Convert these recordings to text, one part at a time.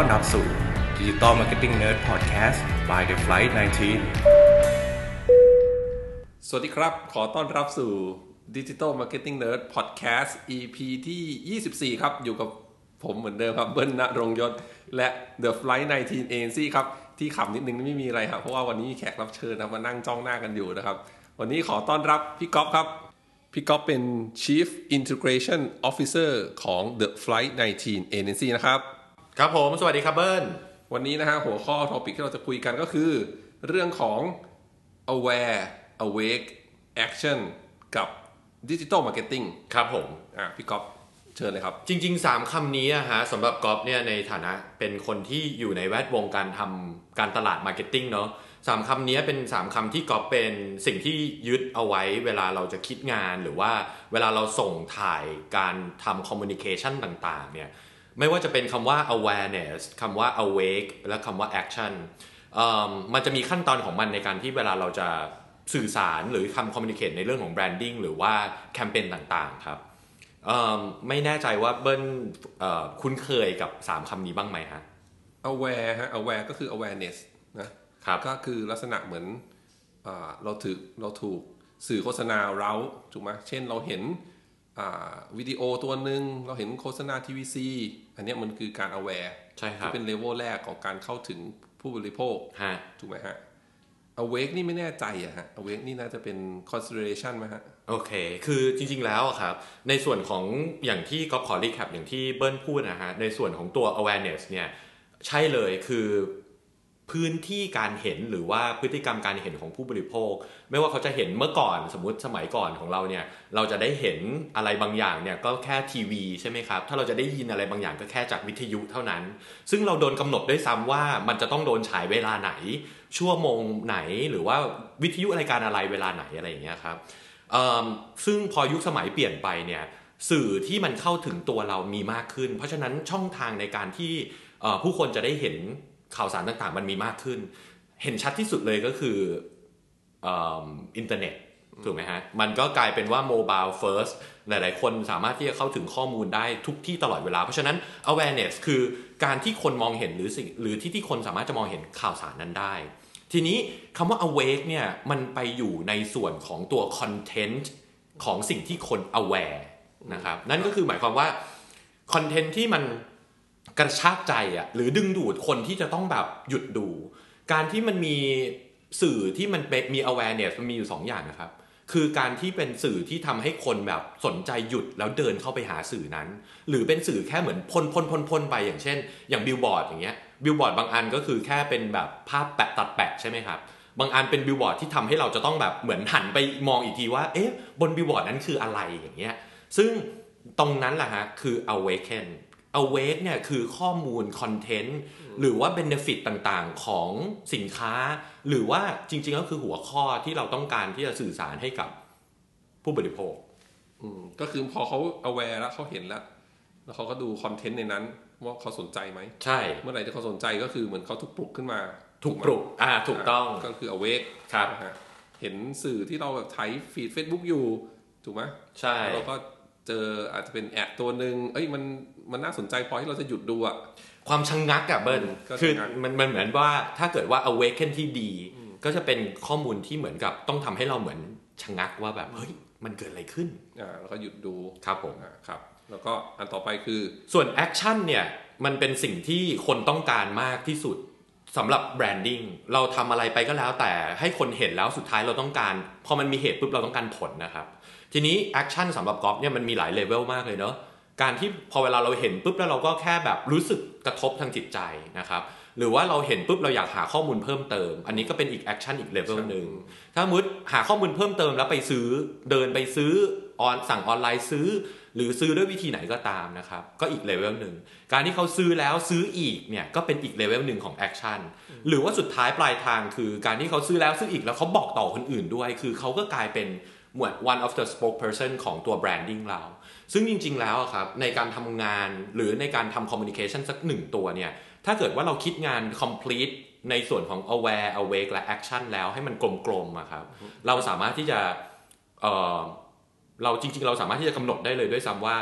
ต้อนรับสู่ Digital Marketing Nerd Podcast by The Flight 19 สวัสดีครับ ขอต้อนรับสู่ Digital Marketing Nerd Podcast EP ที่ 24 ครับ อยู่กับผมเหมือนเดิมครับ เบิ้ลณรงค์ยศ และ The Flight 19 Agency ครับ ที่ขำนิดนึงไม่มีอะไรครับ เพราะว่าวันนี้มีแขกรับเชิญนะมานั่งจ้องหน้ากันอยู่นะครับ วันนี้ขอต้อนรับพี่ก๊อฟครับพี่ก๊อฟเป็น Chief Integration Officer ของ The Flight 19 Agency นะครับ ครับผม สวัสดีครับเบิ้ลวันนี้นะฮะหัวข้อ topic ที่เราจะคุยกันก็คือ เรื่องของ aware awake action กับ digital marketing ครับผม อะพี่ก๊อฟเชิญเลยครับ จริง ๆ 3คำนี้อะฮะสำหรับกอล์ฟเนี่ยในฐานะเป็นคนที่อยู่ในแวดวงการทำการตลาด marketing เนาะสามคำนี้เป็น3คำที่กอล์ฟเป็นสิ่งที่ยึดเอาไว้เวลาเราจะคิดงานหรือว่าเวลาเราส่งถ่ายการทำคอมมูนิเคชันต่าง ๆ เนี่ย ไม่ว่าจะเป็นคำว่า awareness คำว่า awake และคำว่า action เอิ่มมันจะมีขั้นตอนของมันในการที่เวลาเราจะสื่อสารหรือทำ communicate ในเรื่องของ branding หรือว่าแคมเปญต่างๆครับเอิ่มไม่แน่ใจว่าเบิ้ลเอ่อคุ้นเคยกับ 3คำนี้บ้างไหมฮะ aware ฮะ aware ก็คือ awareness นะครับก็คือลักษณะเหมือนอ่าเราถือเราถูกสื่อโฆษณาเราถูกไหมเช่นเราเห็นอ่า วิดีโอตัวหนึ่งเราเห็นโฆษณา TVC อันเนี้ยมันคือการ aware ใช่ครับที่เป็นเลเวลแรกของการเข้าถึงผู้บริโภคฮะถูกไหมฮะ awake นี่ไม่แน่ใจอะฮะ awake นี่น่าจะเป็น consideration ไหมฮะ โอเค คือจริงๆแล้วอะครับ ในส่วนของอย่างที่ก๊อฟขอ recap อย่างที่เบิ้ลพูดนะฮะ ในส่วนของตัว awareness เนี่ย ใช่เลยคือ พื้นที่การเห็นหรือว่าพฤติกรรมการเห็นของผู้บริโภค ไม่ว่าเขาจะเห็นเมื่อก่อนสมมติสมัยก่อนของเราเนี่ยเราจะได้เห็นอะไรบางอย่างเนี่ยก็แค่ทีวีใช่ไหมครับถ้าเราจะได้ยินอะไรบางอย่างก็แค่จากวิทยุเท่านั้น ซึ่งเราโดนกำหนดด้วยซ้ำว่ามันจะต้องโดนฉายเวลาไหน ชั่วโมงไหนหรือว่าวิทยุรายการอะไรเวลาไหนอะไรอย่างเงี้ยครับซึ่งพอยุคสมัยเปลี่ยนไปเนี่ยสื่อที่มันเข้าถึงตัวเรามีมากขึ้น เพราะฉะนั้นช่องทางในการที่ผู้คนจะได้เห็น ข่าวสารต่างๆ มันมีมากขึ้น เห็นชัดที่สุดเลยก็คือเอิ่มอินเทอร์เน็ตถูกไหมฮะ มันก็กลายเป็นว่า mobile first หลายๆ คนสามารถที่จะเข้าถึงข้อมูลได้ทุกที่ตลอดเวลา เพราะฉะนั้น awareness คือการที่คนมองเห็นหรือสิ่งหรือที่ที่คนสามารถจะมองเห็นข่าวสารนั้นได้ ทีนี้คำว่า awake เนี่ยมันไปอยู่ในส่วนของตัว content ของสิ่งที่คน aware นะครับ นั่นก็คือหมายความว่า content ที่มัน กระชากใจอะหรือดึงดูดคนที่จะต้องแบบหยุดดู การที่มันมีสื่อที่มันเป็นมี awareness มันมีอยู่สองอย่างนะครับ คือการที่เป็นสื่อที่ทำให้คนแบบสนใจหยุดแล้วเดินเข้าไปหาสื่อนั้น หรือเป็นสื่อแค่เหมือนพ่นพ่นพ่นพ่นไปอย่างเช่น อย่างบิลบอร์ดอย่างเงี้ยบิลบอร์ดบางอันก็คือแค่เป็นแบบภาพแปะตัดแปะใช่ไหมครับบางอันเป็นบิลบอร์ดที่ทำให้เราจะต้องแบบเหมือนหันไปมองอีกทีว่า เอ๊ะ บนบิลบอร์ดนั้นคืออะไรอย่างเงี้ย ซึ่งตรงนั้นแหละฮะ คือ awaken awake เนี่ยคือข้อมูล content หรือว่า benefit ต่างๆ ของสินค้า หรือว่าจริง ๆ ก็คือหัวข้อที่เราต้องการที่จะสื่อสารให้กับผู้บริโภคอืมก็คือพอเขา aware แล้วเขาเห็นแล้ว แล้วเขาก็ดู content ในนั้น ว่าเขาสนใจไหมใช่ เมื่อไหร่ที่เขาสนใจก็คือเหมือนเขาถูกปลุกขึ้นมาถูกปลุกอ่าถูกต้องก็คือ awake ครับนะฮะเห็นสื่อที่เราแบบไถฟีด Facebook อยู่ถูกไหมใช่แล้วเราก็ เจออาจจะเป็นแอดตัวหนึ่งเอ้ยมันมันน่าสนใจพอที่เราจะหยุดดูอะความชะงงักอะเบิ้ลก็คือชะงักมันมันเหมือนว่าถ้าเกิดว่า awaken ที่ดี ก็จะเป็นข้อมูลที่เหมือนกับต้องทำให้เราเหมือนชะงักว่าแบบเฮ้ยมันเกิดอะไรขึ้นอ่าแล้วก็หยุดดูครับผมอ่าครับแล้วก็อันต่อไปคือส่วน action เนี่ยมันเป็นสิ่งที่คนต้องการมากที่สุดสำหรับ branding เราทำอะไรไปก็แล้วแต่ให้คนเห็นแล้วสุดท้ายเราต้องการ พอมันมีเหตุปุ๊บเราต้องการผลนะครับ ทีนี้ action สำหรับกอล์ฟเนี่ยมันมีหลายเลเวลมากเลยเนาะการที่พอเวลาเราเห็นปุ๊บแล้วเราก็แค่แบบรู้สึกกระทบทางจิตใจนะครับหรือว่าเราเห็นปุ๊บเราอยากหาข้อมูลเพิ่มเติม อันนี้ก็เป็นอีก action อีก level หนึ่งถ้ามุดหาข้อมูลเพิ่มเติมแล้วไปซื้อเดินไปซื้อออนสั่งออนไลน์ซื้อ หรือซื้อด้วยวิธีไหนก็ตามนะครับก็อีกเลเวลหนึ่งการที่เขาซื้อแล้วซื้ออีกเนี่ยก็เป็นอีก level หนึ่งของ action หรือว่าสุดท้ายปลายทางคือ การที่เขาซื้อแล้วซื้ออีกแล้วเขาบอกต่อคนอื่นด้วย คือเขาก็กลายเป็น เหมือน one of the spokesperson ของตัว branding เรา ซึ่งจริง ๆ แล้วอะครับในการทำงานหรือในการทำ communication สักหนึ่งตัวเนี่ยถ้าเกิดว่าเราคิดงาน complete ในส่วนของ aware awake และ action แล้วให้มันกลมๆอะครับเราสามารถที่จะเอ่อเราจริง ๆ เราสามารถที่จะกำหนดได้เลยด้วยซ้ำว่า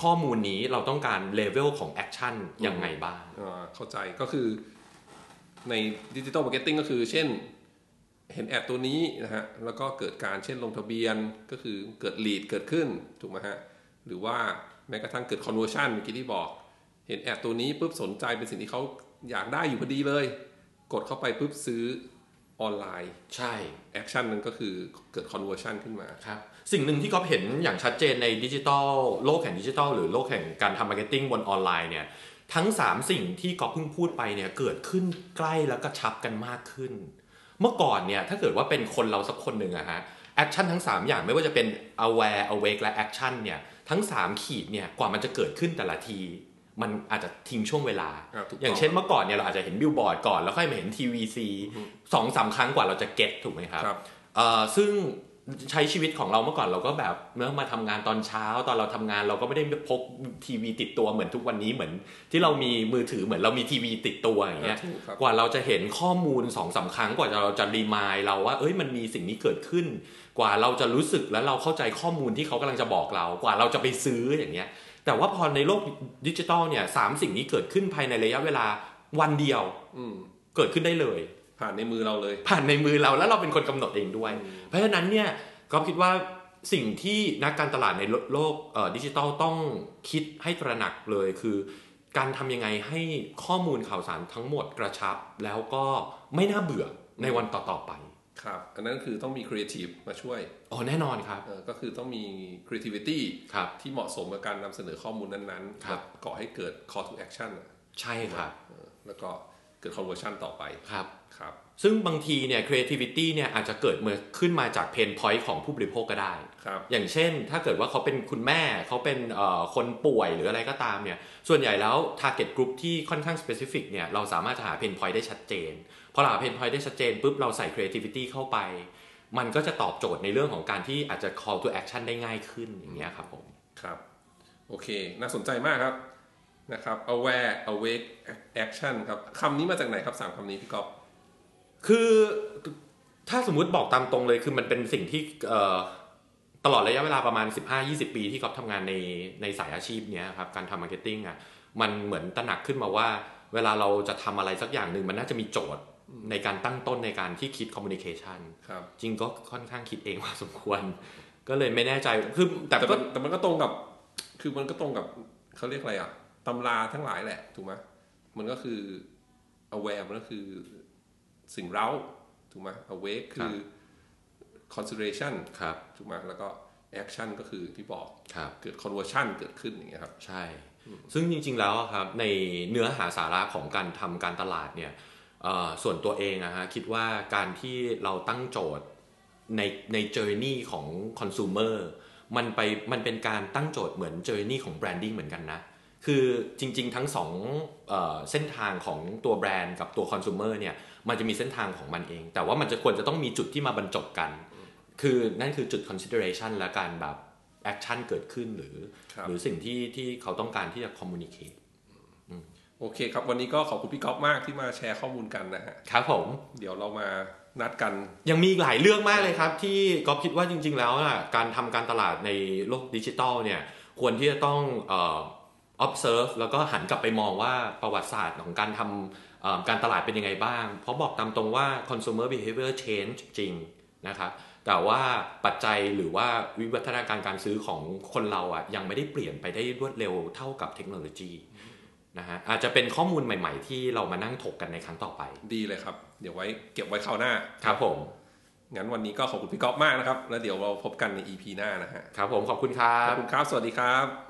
ข้อมูลนี้เราต้องการ level ของ action ยังไงบ้างอ่าเข้าใจก็คือใน digital marketing ก็คือเช่น เห็น ad ตัวนี้นะฮะแล้วก็เกิดการเช่นลงทะเบียนก็คือเกิด lead เกิดขึ้นถูกไหมฮะหรือว่าแม้กระทั่งเกิด conversion เมื่อกี้ที่บอก เห็น ad ตัวนี้ปุ๊บสนใจเป็นสิ่งที่เขาอยากได้อยู่พอดีเลย กดเข้าไปปุ๊บซื้อออนไลน์ใช่ action นั้นก็คือเกิด conversion ขึ้นมาครับสิ่งหนึ่งที่ก๊อฟเห็นอย่างชัดเจนในดิจิทัลโลกแห่งดิจิทัลหรือโลกแห่งการทำ marketing บนออนไลน์เนี่ยทั้ง 3 สิ่งที่ก๊อฟเพิ่งพูดไปเนี่ยเกิดขึ้นใกล้แล้วกระชับกันมากขึ้น เมื่อก่อนเนี่ยถ้าเกิดว่าเป็นคนเราสักคนหนึ่งอะฮะ action ทั้ง 3 อย่างไม่ว่าจะเป็น aware awake และ action เนี่ยทั้ง 3 ขีดเนี่ยกว่ามันจะเกิดขึ้นแต่ละที มันอาจจะทิ้งช่วงเวลาอ่าถูกต้องอย่างเช่นเมื่อก่อนเนี่ยเราอาจจะเห็นบิลบอร์ดก่อนแล้วค่อยมาเห็นทีวีซีสองสามครั้งกว่าเราจะเก็ตถูกไหมครับครับเอ่อซึ่ง ใช้ชีวิตของเราเมื่อก่อนเราก็แบบเมื่อมาทำงานตอนเช้า ตอนเราทำงานเราก็ไม่ได้พกทีวีติดตัวเหมือนทุกวันนี้เหมือน ที่เรามีมือถือเหมือนเรามีทีวีติดตัวอย่างเงี้ยอ่าถูกครับกว่าเราจะเห็นข้อมูลสองสามครั้งกว่าเราจะรีมายเราว่า เอ้ยมันมีสิ่งนี้เกิดขึ้น กว่าเราจะรู้สึกและเราเข้าใจข้อมูลที่เขากำลังจะบอกเรา กว่าเราจะไปซื้ออย่างเงี้ย แต่ว่าพอในโลกดิจิตอลเนี่ยสามสิ่งนี้เกิดขึ้นภายในระยะเวลาวันเดียวอืมเกิดขึ้นได้เลย ผ่านในมือเราเลย ผ่านในมือเราแล้วเราเป็นคนกำหนดเองด้วย เพราะฉะนั้นเนี่ยก็คิดว่าสิ่งที่นักการตลาดในโลกเอ่อดิจิทัลต้องคิดให้ตระหนักเลยคือ การทำยังไงให้ข้อมูลข่าวสารทั้งหมดกระชับ แล้วก็ไม่น่าเบื่อในวันต่อ ๆ ไป ครับ อันนั้นคือต้องมีครีเอทีฟมาช่วย อ๋อ แน่นอนครับเออก็คือต้องมี creativity ครับที่เหมาะสมกับการนำเสนอข้อมูลนั้นๆครับแล้วก่อให้เกิด call to action อะใช่ครับเออแล้วก็ เกิด conversion ต่อไปครับครับ ซึ่งบางทีเนี่ย creativity เนี่ยอาจจะเกิดมาขึ้นมาจาก pain point ของผู้บริโภคก็ได้ครับอย่างเช่น ถ้าเกิดว่าเขาเป็นคุณแม่เขาเป็นเอ่อคนป่วยหรืออะไรก็ตามเนี่ยส่วนใหญ่แล้ว target group ที่ค่อนข้าง specific เนี่ยเราสามารถจะหา pain point ได้ชัดเจนพอเราหา pain point ได้ชัดเจนปุ๊บเราใส่ creativity เข้าไป มันก็จะตอบโจทย์ในเรื่องของการที่อาจจะ call to action ได้ง่ายขึ้นอย่างเงี้ยครับผมครับโอเค น่าสนใจมากครับ นะครับ aware awake action ครับคำนี้มาจากไหนครับสามคำนี้พี่ก๊อฟคือถ้าสมมุติบอกตามตรงเลยคือมันเป็นสิ่งที่เอ่อตลอดระยะเวลาประมาณ 15-20 ปีที่ก๊อฟทำงานในในสายอาชีพเนี้ยครับการทำ marketing อะมันเหมือนตระหนักขึ้นมาว่า เวลาเราจะทำอะไรสักอย่างหนึ่งมันน่าจะมีโจทย์ในการตั้งต้นในการที่คิดคอมมูนิเคชันครับจริงก็ค่อนข้างคิดเองพอสมควร ก็เลยไม่แน่ใจคือแต่แต่ก็มันแต่มันก็ตรงกับ คือมันก็ตรงกับเขาเรียกอะไรอะ ตำราทั้งหลายแหละ ถูกไหมมันก็คือ aware มันก็คือสิ่งเร้าถูกไหม awake คือ consideration ครับถูกไหมแล้วก็ action ก็คือที่บอกครับเกิด conversion เกิดขึ้นอย่างเงี้ยครับ ใช่ ซึ่งจริง ๆ แล้วอะครับในเนื้อหาสาระของการทำการตลาดเนี่ยเอ่อส่วนตัวเองนะฮะคิดว่าการที่เราตั้งโจทย์ในใน journey ของ consumer มันไปมันเป็นการตั้งโจทย์เหมือน journey ของ branding เหมือนกันนะ คือจริง ๆ ทั้งสองเอ่อเส้นทางของตัวแบรนด์กับตัว consumer เนี่ยมันจะมีเส้นทางของมันเอง แต่ว่ามันจะควรจะต้องมีจุดที่มาบรรจบกัน คือนั่นคือจุด consideration และการแบบ action เกิดขึ้นหรือครับหรือสิ่งที่ที่เขาต้องการที่จะ communicate โอเคครับ วันนี้ก็ขอบคุณพี่ก๊อฟมากที่มาแชร์ข้อมูลกันนะฮะครับผม เดี๋ยวเรามานัดกัน ยังมีอีกหลายเรื่องมากเลยครับ ที่ก๊อฟคิดว่าจริง ๆ แล้วอะการทำการตลาดในโลกดิจิตอลเนี่ยควรที่จะต้องเอ่อ observe แล้วก็หันกลับไปมองว่าประวัติศาสตร์ของการทำเอ่อการตลาดเป็นยังไงบ้าง เพราะบอกตามตรงว่า consumer behavior change จริงนะครับแต่ว่าปัจจัยหรือว่าวิวัฒนาการการซื้อของคนเราอะยังไม่ได้เปลี่ยนไปได้รวดเร็วเท่ากับเทคโนโลยีนะฮะอาจจะเป็นข้อมูลใหม่ๆ ที่เรามานั่งถกกันในครั้งต่อไป ดีเลยครับ เดี๋ยวไว้เก็บไว้คราวหน้าครับผม งั้นวันนี้ก็ขอบคุณพี่ก๊อฟมากนะครับ แล้วเดี๋ยวเราพบกันใน EP หน้านะฮะครับผมขอบคุณครัขบอบคุณครับ สวัสดีครับ